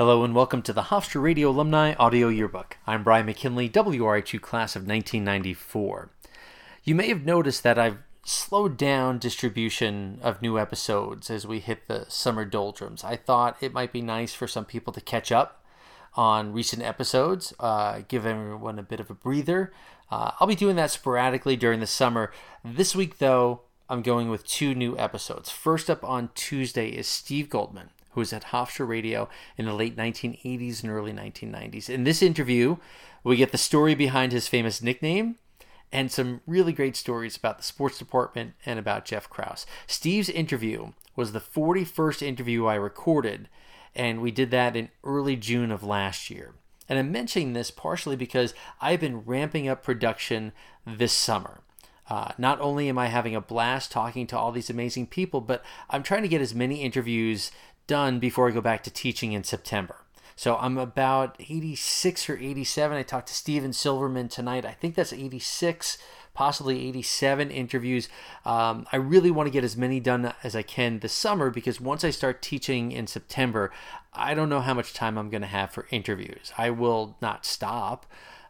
Hello and welcome to the Hofstra Radio Alumni Audio Yearbook. I'm Brian McKinley, WRHU class of 1994. You may have noticed that I've slowed down distribution of new episodes as we hit the summer doldrums. I thought it might be nice for some people to catch up on recent episodes, uh, give everyone a bit of a breather. Uh, I'll be doing that sporadically during the summer. This week, though, I'm going with two new episodes. First up on Tuesday is Steve Goldman who was at Hofstra Radio in the late 1980s and early 1990s. In this interview, we get the story behind his famous nickname and some really great stories about the sports department and about Jeff Kraus. Steve's interview was the 41st interview I recorded, and we did that in early June of last year. And I'm mentioning this partially because I've been ramping up production this summer. Uh, not only am I having a blast talking to all these amazing people, but I'm trying to get as many interviews done before I go back to teaching in September. So I'm about 86 or 87. I talked to Steven Silverman tonight. I think that's 86, possibly 87 interviews. Um, I really want to get as many done as I can this summer because once I start teaching in September, I don't know how much time I'm going to have for interviews. I will not stop.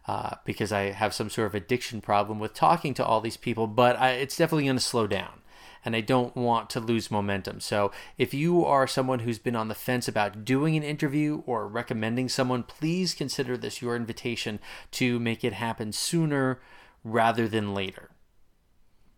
Uh, because I have some sort of addiction problem with talking to all these people, but I, it's definitely going to slow down and I don't want to lose momentum. So if you are someone who's been on the fence about doing an interview or recommending someone, please consider this your invitation to make it happen sooner rather than later.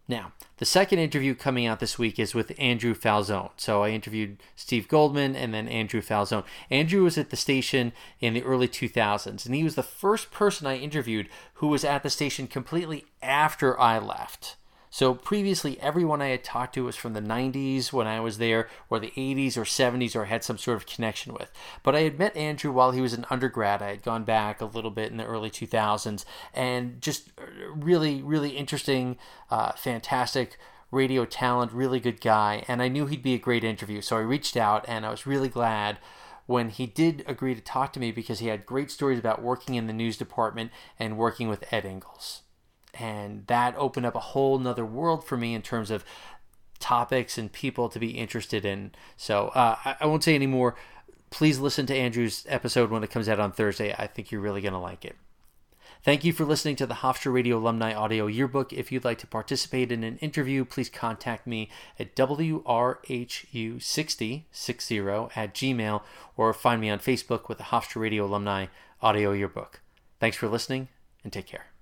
Now, the second interview coming out this week is with Andrew Falzone. So I interviewed Steve Goldman and then Andrew Falzone. Andrew was at the station in the early 2000s, and he was the first person I interviewed who was at the station completely after I left. So previously, everyone I had talked to was from the 90s when I was there, or the 80s or 70s, or had some sort of connection with. But I had met Andrew while he was an undergrad. I had gone back a little bit in the early 2000s, and just really, really interesting, uh, fantastic radio talent, really good guy. And I knew he'd be a great interview. So I reached out, and I was really glad when he did agree to talk to me because he had great stories about working in the news department and working with Ed Ingles and that opened up a whole nother world for me in terms of topics and people to be interested in. So uh, I, I won't say any more. Please listen to Andrew's episode when it comes out on Thursday. I think you're really going to like it. Thank you for listening to the Hofstra Radio Alumni Audio Yearbook. If you'd like to participate in an interview, please contact me at WRHU6060 at gmail or find me on Facebook with the Hofstra Radio Alumni Audio Yearbook. Thanks for listening and take care.